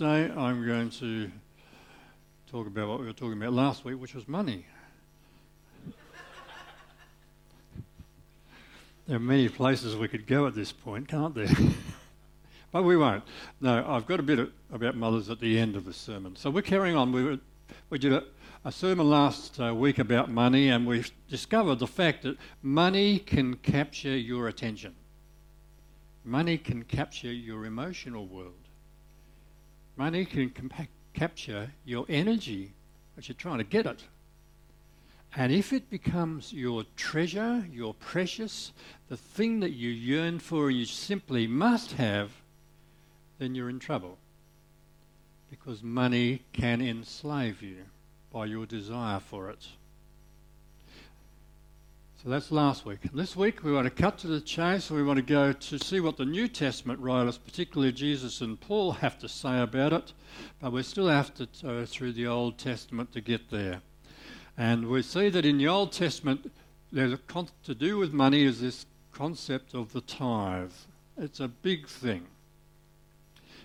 Mother's Day, I'm going to talk about what we were talking about last week, which was money. there are many places we could go at this point, can't there? but we won't. No, I've got a bit of, about mothers at the end of the sermon. So we're carrying on. We, were, we did a, a sermon last uh, week about money, and we've discovered the fact that money can capture your attention. Money can capture your emotional world. Money can compa- capture your energy, but you're trying to get it. And if it becomes your treasure, your precious, the thing that you yearn for and you simply must have, then you're in trouble. Because money can enslave you by your desire for it. So that's last week. This week we want to cut to the chase. We want to go to see what the New Testament writers, particularly Jesus and Paul, have to say about it. But we still have to go through the Old Testament to get there. And we see that in the Old Testament, there's a con- to do with money is this concept of the tithe. It's a big thing.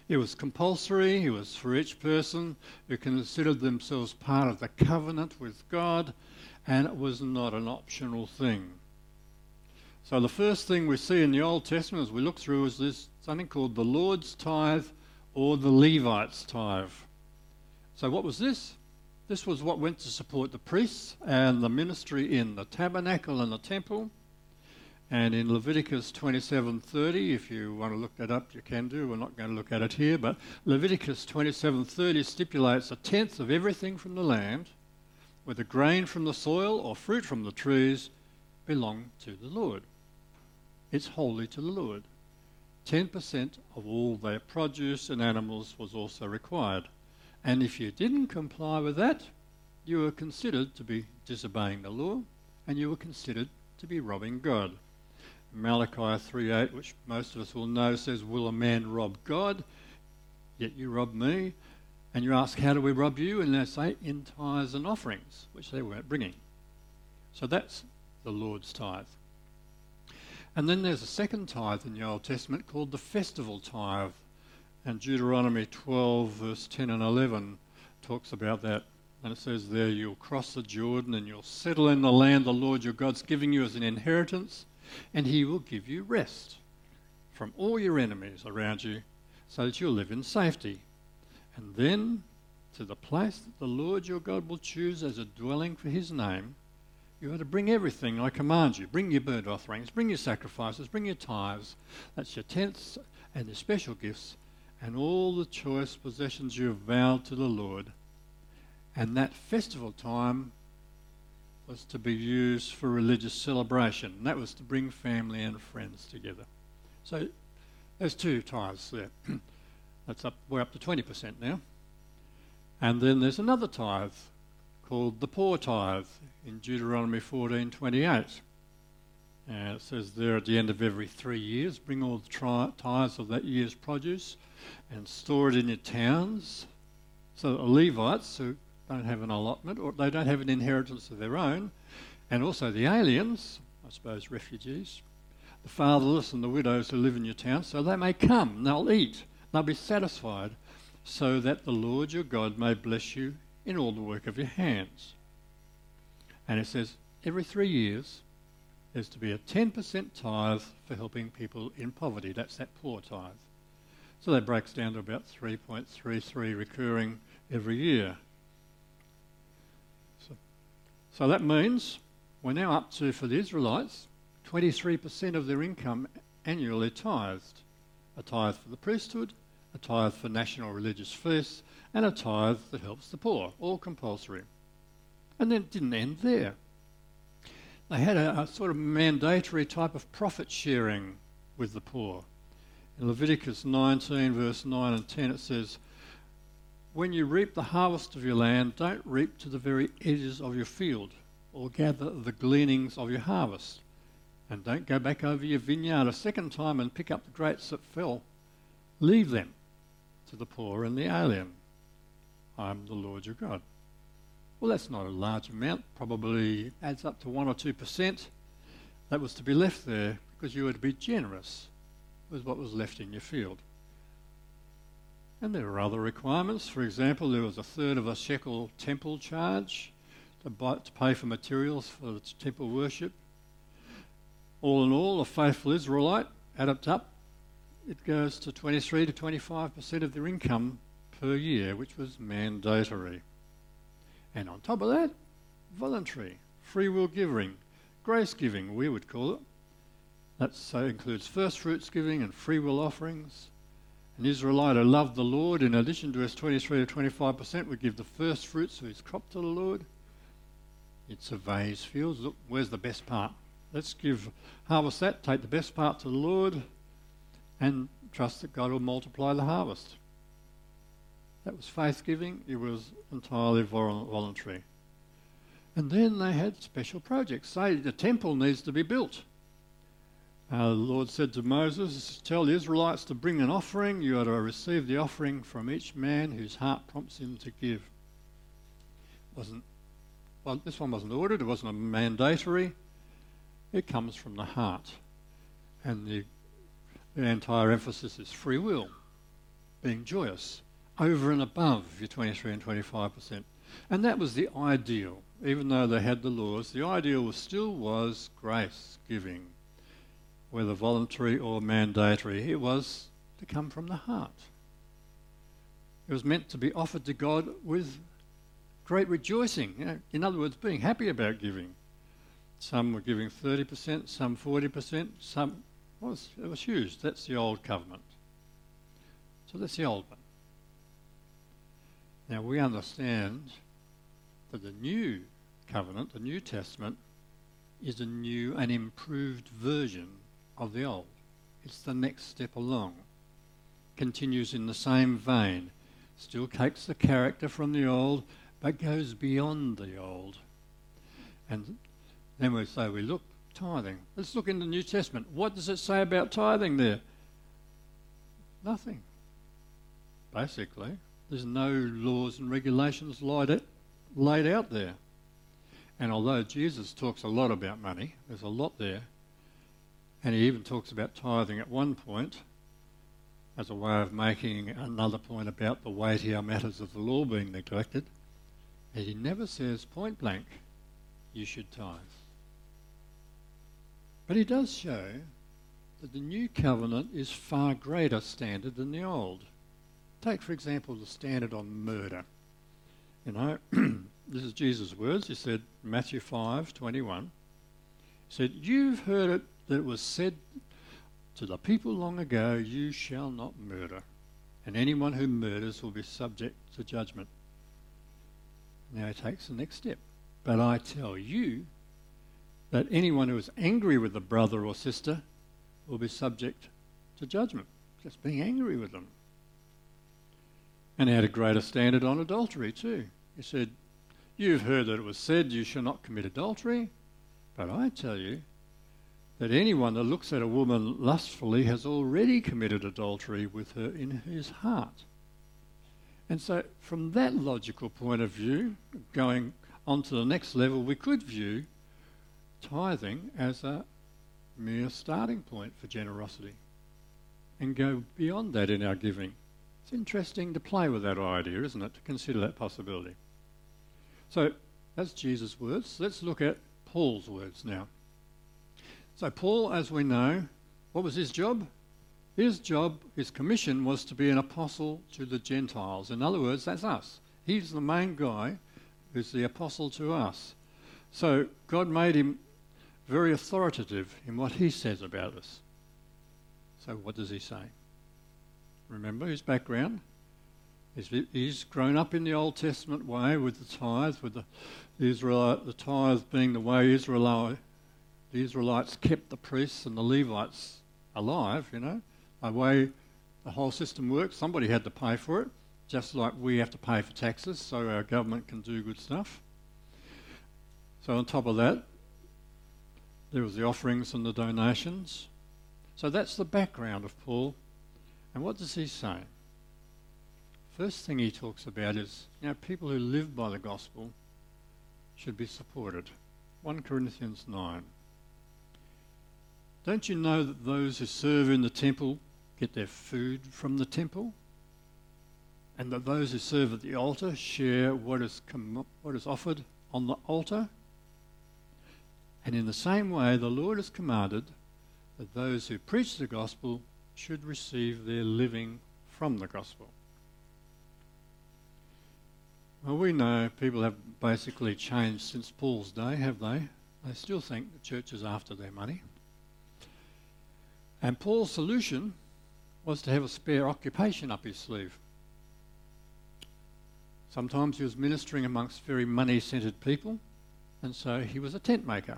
It was compulsory, it was for each person who considered themselves part of the covenant with God and it was not an optional thing. So the first thing we see in the Old Testament as we look through is this something called the Lord's tithe or the Levites' tithe. So what was this? This was what went to support the priests and the ministry in the tabernacle and the temple. And in Leviticus 27:30, if you want to look that up, you can do. We're not going to look at it here, but Leviticus 27:30 stipulates a tenth of everything from the land whether grain from the soil or fruit from the trees, belong to the Lord. It's holy to the Lord. 10% of all their produce and animals was also required. And if you didn't comply with that, you were considered to be disobeying the law and you were considered to be robbing God. Malachi 3:8, which most of us will know, says, Will a man rob God? Yet you rob me. And you ask, How do we rob you? And they say, In tithes and offerings, which they weren't bringing. So that's the Lord's tithe. And then there's a second tithe in the Old Testament called the festival tithe. And Deuteronomy 12, verse 10 and 11 talks about that. And it says there, You'll cross the Jordan and you'll settle in the land the Lord your God's giving you as an inheritance, and he will give you rest from all your enemies around you so that you'll live in safety. And then to the place that the Lord your God will choose as a dwelling for his name, you are to bring everything I command you. Bring your burnt offerings, bring your sacrifices, bring your tithes. That's your tenths and your special gifts, and all the choice possessions you have vowed to the Lord. And that festival tithe was to be used for religious celebration. That was to bring family and friends together. So there's two tithes there. That's up, we're up to 20% now. And then there's another tithe called the poor tithe in Deuteronomy 14:28. And uh, it says there at the end of every three years, bring all the tri- tithes of that year's produce and store it in your towns. So the Levites who don't have an allotment or they don't have an inheritance of their own, and also the aliens, I suppose refugees, the fatherless and the widows who live in your town, so they may come and they'll eat They'll be satisfied, so that the Lord your God may bless you in all the work of your hands. And it says every three years there's to be a 10% tithe for helping people in poverty. That's that poor tithe. So that breaks down to about 3.33 recurring every year. So, so that means we're now up to, for the Israelites, 23% of their income annually tithed a tithe for the priesthood, a tithe for national religious feasts, and a tithe that helps the poor, all compulsory. And then it didn't end there. They had a, a sort of mandatory type of profit sharing with the poor. In Leviticus 19, verse 9 and 10, it says, When you reap the harvest of your land, don't reap to the very edges of your field, or gather the gleanings of your harvest. And don't go back over your vineyard a second time and pick up the grapes that fell. Leave them to the poor and the alien. I am the Lord your God. Well, that's not a large amount, probably adds up to 1 or 2%. That was to be left there because you were to be generous with what was left in your field. And there were other requirements. For example, there was a third of a shekel temple charge to, buy, to pay for materials for temple worship. All in all, a faithful Israelite added up, it goes to 23 to 25% of their income per year, which was mandatory. And on top of that, voluntary, free will giving, grace giving, we would call it. That so includes first fruits giving and free will offerings. An Israelite who loved the Lord, in addition to his 23 to 25%, would give the first fruits of his crop to the Lord. It surveys fields. Look, where's the best part? Let's give, harvest that, take the best part to the Lord, and trust that God will multiply the harvest. That was faith giving, it was entirely voluntary. And then they had special projects. Say the temple needs to be built. Uh, the Lord said to Moses, Tell the Israelites to bring an offering. You are to receive the offering from each man whose heart prompts him to give. Wasn't well, this one wasn't ordered, it wasn't a mandatory. It comes from the heart. And the, the entire emphasis is free will, being joyous, over and above your 23 and 25%. And that was the ideal. Even though they had the laws, the ideal was still was grace giving, whether voluntary or mandatory. It was to come from the heart. It was meant to be offered to God with great rejoicing. You know, in other words, being happy about giving. Some were giving 30%, some 40%, some was it was huge. That's the old covenant. So that's the old one. Now we understand that the new covenant, the New Testament, is a new and improved version of the old. It's the next step along. Continues in the same vein. Still takes the character from the old, but goes beyond the old. And then we say we look tithing. Let's look in the New Testament. What does it say about tithing there? Nothing. Basically, there's no laws and regulations laid, laid out there. And although Jesus talks a lot about money, there's a lot there, and he even talks about tithing at one point as a way of making another point about the weightier matters of the law being neglected. And he never says point blank, you should tithe. But he does show that the new covenant is far greater standard than the old. Take, for example, the standard on murder. You know, this is Jesus' words. He said, Matthew 5 21. He said, You've heard it that it was said to the people long ago, You shall not murder, and anyone who murders will be subject to judgment. Now he takes the next step. But I tell you that anyone who is angry with a brother or sister will be subject to judgment. Just being angry with them. And he had a greater standard on adultery too. He said, You've heard that it was said you shall not commit adultery, but I tell you that anyone that looks at a woman lustfully has already committed adultery with her in his heart. And so, from that logical point of view, going on to the next level, we could view tithing as a mere starting point for generosity and go beyond that in our giving. It's interesting to play with that idea, isn't it? To consider that possibility. So, that's Jesus' words. Let's look at Paul's words now. So, Paul, as we know, what was his job? His job, his commission was to be an apostle to the Gentiles. In other words, that's us. He's the main guy who's the apostle to us. So God made him very authoritative in what he says about us. So what does he say? Remember his background? He's, he's grown up in the Old Testament way with the tithe, with the, the Israelite, the tithe being the way Israelite, the Israelites kept the priests and the Levites alive, you know the way the whole system works, somebody had to pay for it, just like we have to pay for taxes so our government can do good stuff. So, on top of that, there was the offerings and the donations. So, that's the background of Paul. And what does he say? First thing he talks about is, you know, people who live by the gospel should be supported. 1 Corinthians 9. Don't you know that those who serve in the temple get their food from the temple? and that those who serve at the altar share what is, com- what is offered on the altar. And in the same way, the Lord has commanded that those who preach the gospel should receive their living from the gospel. Well, we know people have basically changed since Paul's day, have they? They still think the church is after their money. And Paul's solution was to have a spare occupation up his sleeve. Sometimes he was ministering amongst very money centered people, and so he was a tent maker.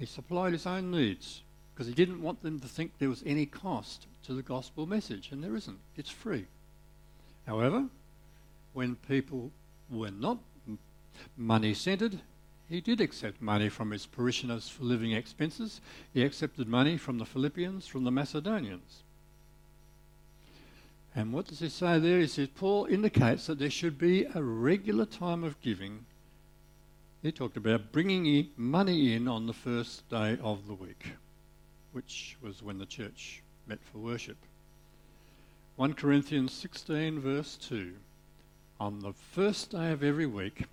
He supplied his own needs because he didn't want them to think there was any cost to the gospel message, and there isn't. It's free. However, when people were not money centered, he did accept money from his parishioners for living expenses. He accepted money from the Philippians, from the Macedonians. And what does he say there? He says, Paul indicates that there should be a regular time of giving. He talked about bringing money in on the first day of the week, which was when the church met for worship. 1 Corinthians 16, verse 2. On the first day of every week,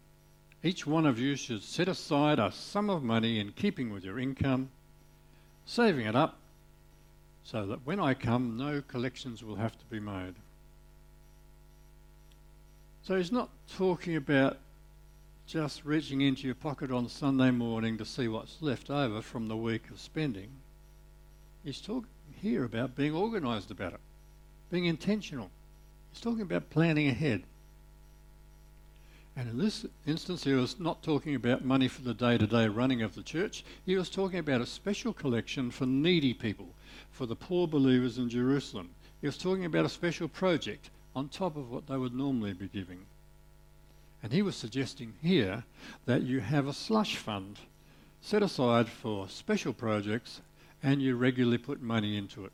each one of you should set aside a sum of money in keeping with your income, saving it up so that when I come, no collections will have to be made. So he's not talking about just reaching into your pocket on Sunday morning to see what's left over from the week of spending. He's talking here about being organised about it, being intentional. He's talking about planning ahead. And in this instance, he was not talking about money for the day to day running of the church. He was talking about a special collection for needy people, for the poor believers in Jerusalem. He was talking about a special project on top of what they would normally be giving. And he was suggesting here that you have a slush fund set aside for special projects and you regularly put money into it.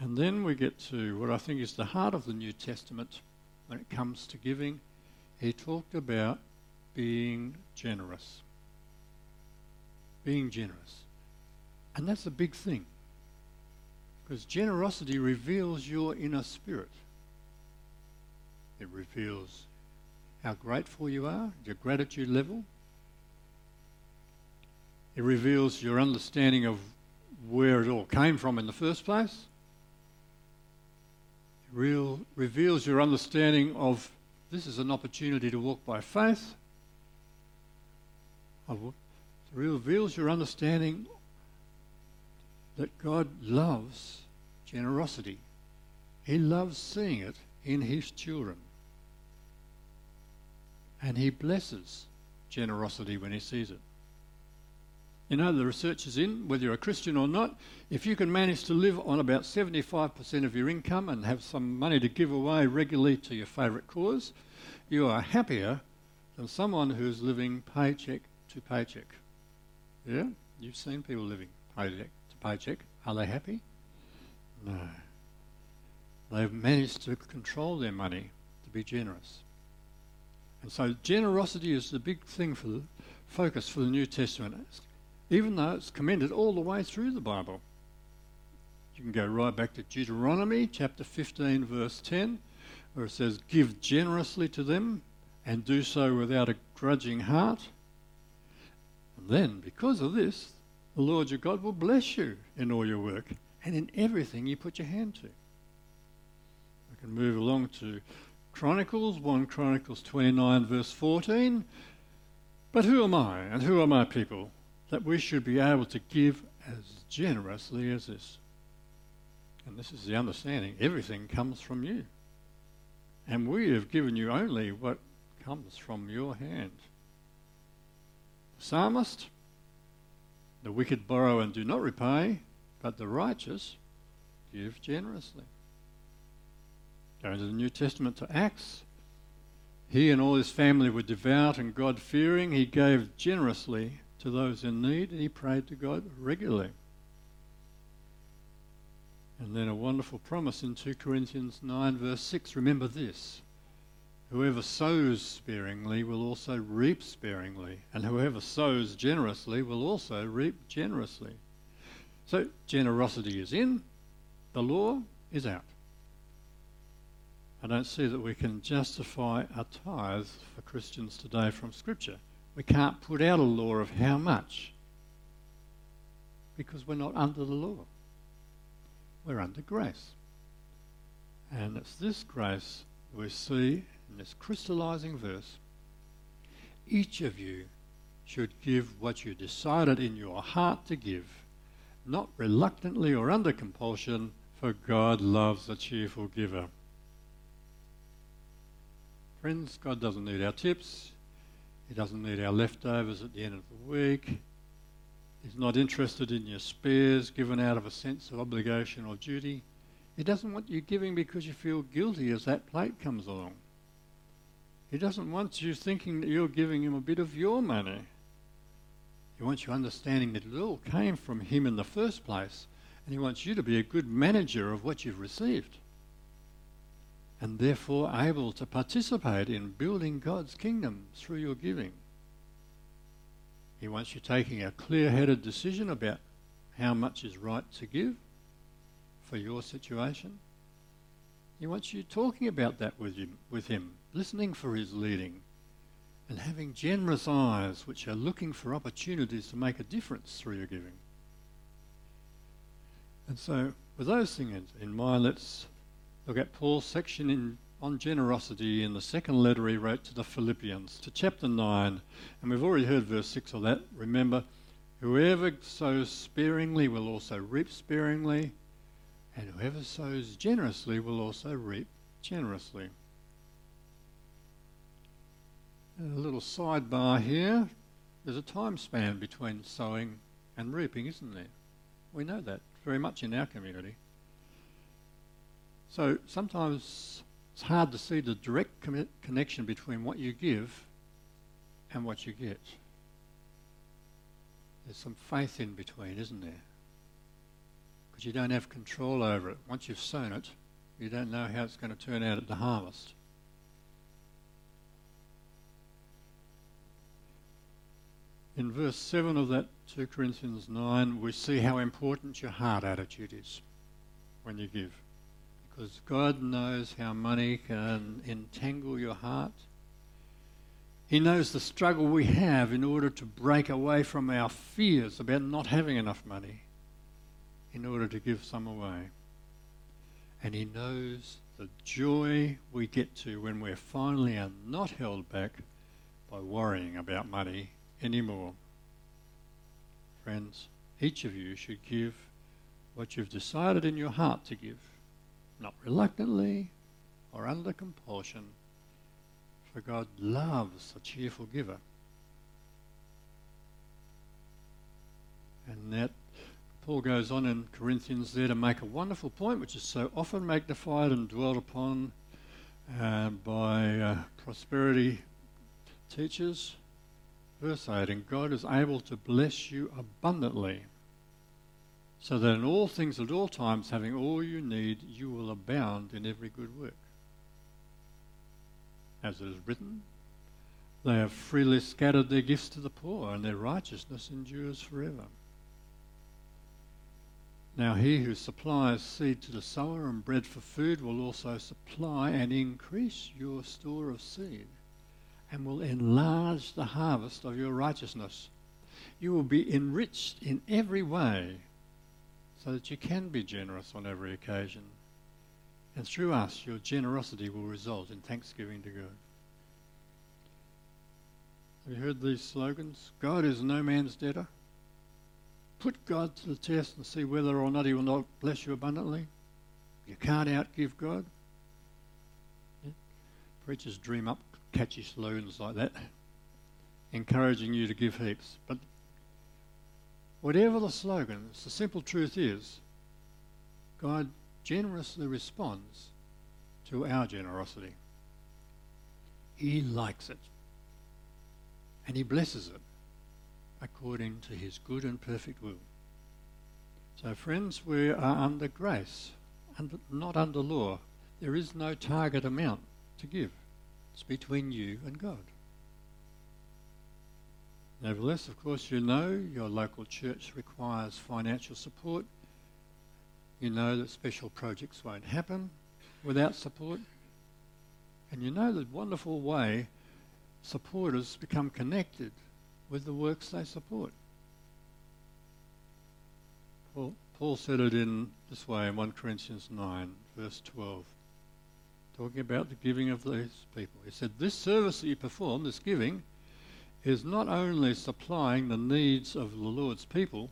And then we get to what I think is the heart of the New Testament when it comes to giving. He talked about being generous. Being generous. And that's a big thing. Because generosity reveals your inner spirit. It reveals how grateful you are, your gratitude level. It reveals your understanding of where it all came from in the first place. It real, reveals your understanding of this is an opportunity to walk by faith. It reveals your understanding that God loves generosity. He loves seeing it in his children. And he blesses generosity when he sees it. You know, the research is in, whether you're a Christian or not, if you can manage to live on about 75% of your income and have some money to give away regularly to your favourite cause, you are happier than someone who's living paycheck to paycheck. Yeah? You've seen people living paycheck to paycheck. Are they happy? No. They've managed to control their money to be generous. And so generosity is the big thing for the focus for the New Testament, even though it's commended all the way through the Bible. You can go right back to Deuteronomy chapter 15, verse 10, where it says, Give generously to them and do so without a grudging heart. And then, because of this, the Lord your God will bless you in all your work and in everything you put your hand to. We can move along to Chronicles, 1 Chronicles 29, verse 14. But who am I and who are my people that we should be able to give as generously as this? And this is the understanding everything comes from you. And we have given you only what comes from your hand. The psalmist the wicked borrow and do not repay, but the righteous give generously. Going to the New Testament to Acts, he and all his family were devout and God fearing. He gave generously to those in need and he prayed to God regularly. And then a wonderful promise in 2 Corinthians 9, verse 6 remember this Whoever sows sparingly will also reap sparingly, and whoever sows generously will also reap generously. So generosity is in, the law is out. I don't see that we can justify a tithe for Christians today from Scripture. We can't put out a law of how much because we're not under the law. We're under grace. And it's this grace we see in this crystallizing verse. Each of you should give what you decided in your heart to give, not reluctantly or under compulsion, for God loves a cheerful giver. Friends, God doesn't need our tips. He doesn't need our leftovers at the end of the week. He's not interested in your spares given out of a sense of obligation or duty. He doesn't want you giving because you feel guilty as that plate comes along. He doesn't want you thinking that you're giving him a bit of your money. He wants you understanding that it all came from him in the first place, and he wants you to be a good manager of what you've received, and therefore able to participate in building God's kingdom through your giving. He wants you taking a clear headed decision about how much is right to give for your situation. He wants you talking about that with him, with him, listening for his leading, and having generous eyes which are looking for opportunities to make a difference through your giving. And so, with those things in mind, let's look at Paul's section in, on generosity in the second letter he wrote to the Philippians, to chapter 9. And we've already heard verse 6 of that. Remember, whoever sows sparingly will also reap sparingly, and whoever sows generously will also reap generously. A little sidebar here. There's a time span between sowing and reaping, isn't there? We know that very much in our community. So sometimes it's hard to see the direct com- connection between what you give and what you get. There's some faith in between, isn't there? Because you don't have control over it. Once you've sown it, you don't know how it's going to turn out at the harvest. In verse 7 of that 2 Corinthians 9, we see how important your heart attitude is when you give. Because God knows how money can entangle your heart. He knows the struggle we have in order to break away from our fears about not having enough money in order to give some away. And He knows the joy we get to when we're finally are not held back by worrying about money anymore. Friends, each of you should give what you've decided in your heart to give, not reluctantly or under compulsion, for God loves a cheerful giver. And that Paul goes on in Corinthians there to make a wonderful point, which is so often magnified and dwelt upon uh, by uh, prosperity teachers verse 8 And God is able to bless you abundantly, so that in all things at all times, having all you need, you will abound in every good work. As it is written, they have freely scattered their gifts to the poor, and their righteousness endures forever. Now, he who supplies seed to the sower and bread for food will also supply and increase your store of seed and will enlarge the harvest of your righteousness. You will be enriched in every way so that you can be generous on every occasion. And through us, your generosity will result in thanksgiving to God. Have you heard these slogans? God is no man's debtor. Put God to the test and see whether or not He will not bless you abundantly. You can't outgive God. Yeah. Preachers dream up catchy slogans like that, encouraging you to give heaps. But whatever the slogans, the simple truth is God generously responds to our generosity. He likes it. And He blesses it according to His good and perfect will. So, friends, we are under grace, and not under law. There is no target amount to give. It's between you and God. Nevertheless, of course, you know your local church requires financial support. You know that special projects won't happen without support. And you know the wonderful way supporters become connected with the works they support. Paul, Paul said it in this way in 1 Corinthians 9, verse 12, talking about the giving of these people. He said, This service that you perform, this giving, is not only supplying the needs of the Lord's people,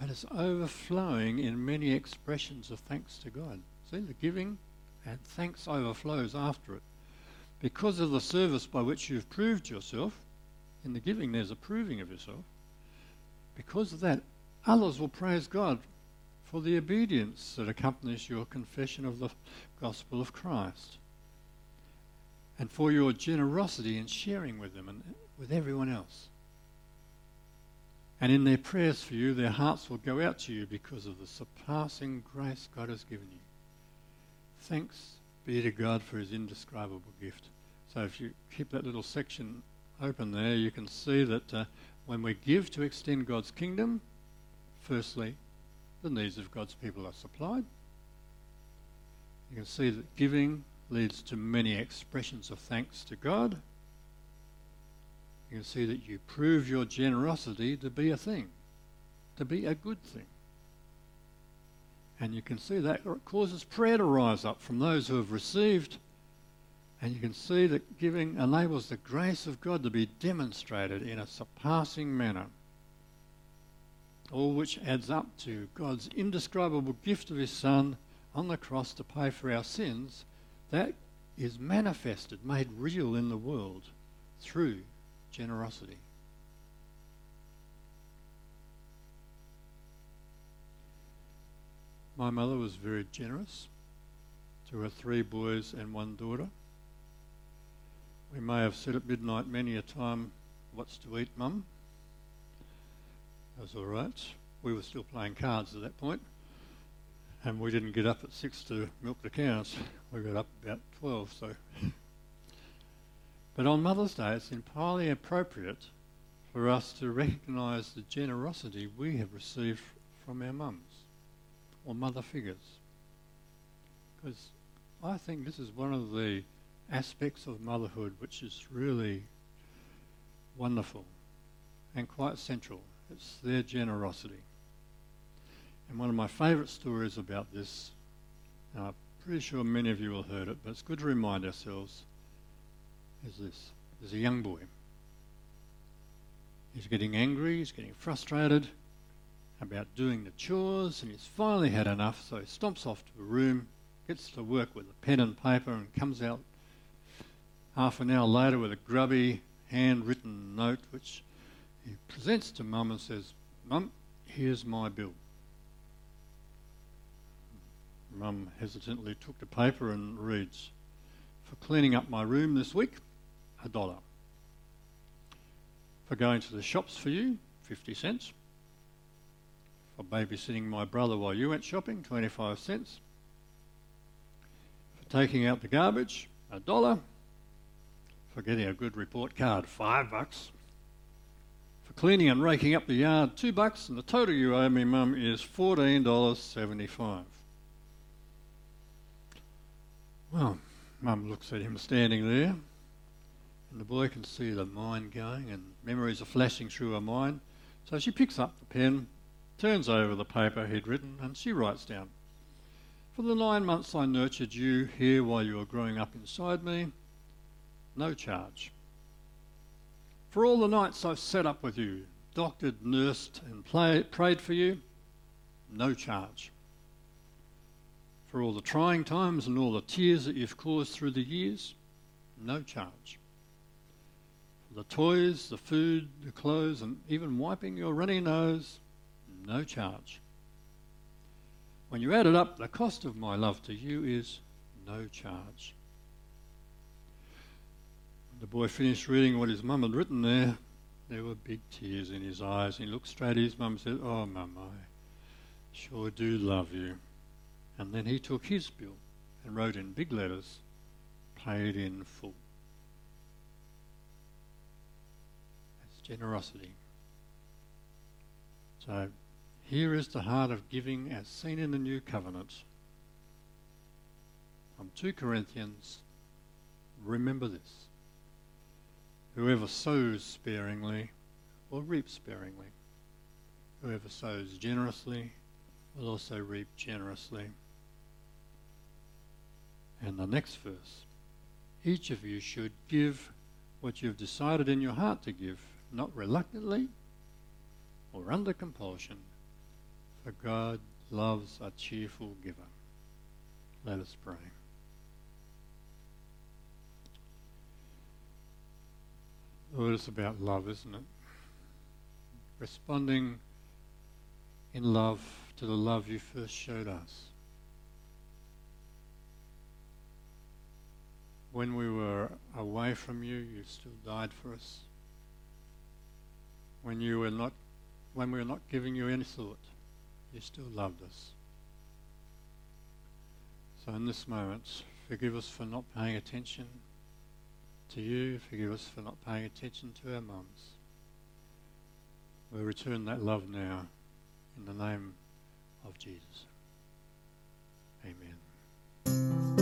but it's overflowing in many expressions of thanks to God. See, the giving and thanks overflows after it. Because of the service by which you've proved yourself, in the giving there's a proving of yourself. Because of that, others will praise God for the obedience that accompanies your confession of the gospel of Christ and for your generosity in sharing with them and with everyone else. And in their prayers for you, their hearts will go out to you because of the surpassing grace God has given you. Thanks be to God for his indescribable gift. So if you keep that little section open there, you can see that uh, when we give to extend God's kingdom, firstly, the needs of God's people are supplied. You can see that giving leads to many expressions of thanks to God. You can see that you prove your generosity to be a thing, to be a good thing. And you can see that causes prayer to rise up from those who have received. And you can see that giving enables the grace of God to be demonstrated in a surpassing manner. All which adds up to God's indescribable gift of His Son on the cross to pay for our sins. That is manifested, made real in the world through generosity. My mother was very generous to her three boys and one daughter. We may have said at midnight many a time, What's to eat, Mum? That was all right. We were still playing cards at that point, and we didn't get up at six to milk the cows. We got up about 12, so. but on Mother's Day, it's entirely appropriate for us to recognise the generosity we have received from our mums or mother figures. Because I think this is one of the aspects of motherhood which is really wonderful and quite central. It's their generosity. And one of my favourite stories about this, and I'm pretty sure many of you have heard it, but it's good to remind ourselves, is this. There's a young boy. He's getting angry, he's getting frustrated, about doing the chores, and he's finally had enough, so he stomps off to a room, gets to work with a pen and paper, and comes out half an hour later with a grubby handwritten note which he presents to Mum and says, Mum, here's my bill. Mum hesitantly took the paper and reads, For cleaning up my room this week, a dollar. For going to the shops for you, 50 cents for babysitting my brother while you went shopping, 25 cents. For taking out the garbage, a dollar. For getting a good report card, five bucks. For cleaning and raking up the yard, two bucks. And the total you owe me, Mum, is $14.75. Well, Mum looks at him standing there, and the boy can see the mind going, and memories are flashing through her mind. So she picks up the pen turns over the paper he'd written, and she writes down For the nine months I nurtured you here while you were growing up inside me, no charge. For all the nights I've sat up with you, doctored, nursed, and play, prayed for you, no charge. For all the trying times and all the tears that you've caused through the years, no charge. The toys, the food, the clothes, and even wiping your runny nose, no charge. When you add it up, the cost of my love to you is no charge. When the boy finished reading what his mum had written there, there were big tears in his eyes. He looked straight at his mum and said, Oh, mum, I sure do love you. And then he took his bill and wrote in big letters, paid in full. Generosity. So here is the heart of giving as seen in the new covenant. From 2 Corinthians, remember this. Whoever sows sparingly will reap sparingly. Whoever sows generously will also reap generously. And the next verse each of you should give what you have decided in your heart to give, not reluctantly or under compulsion, for God loves a cheerful giver. Let us pray. Lord, it's about love, isn't it? Responding in love to the love you first showed us. When we were away from you, you still died for us. When you were not when we were not giving you any thought, you still loved us. So in this moment, forgive us for not paying attention to you. Forgive us for not paying attention to our mums. We return that love now in the name of Jesus. Amen.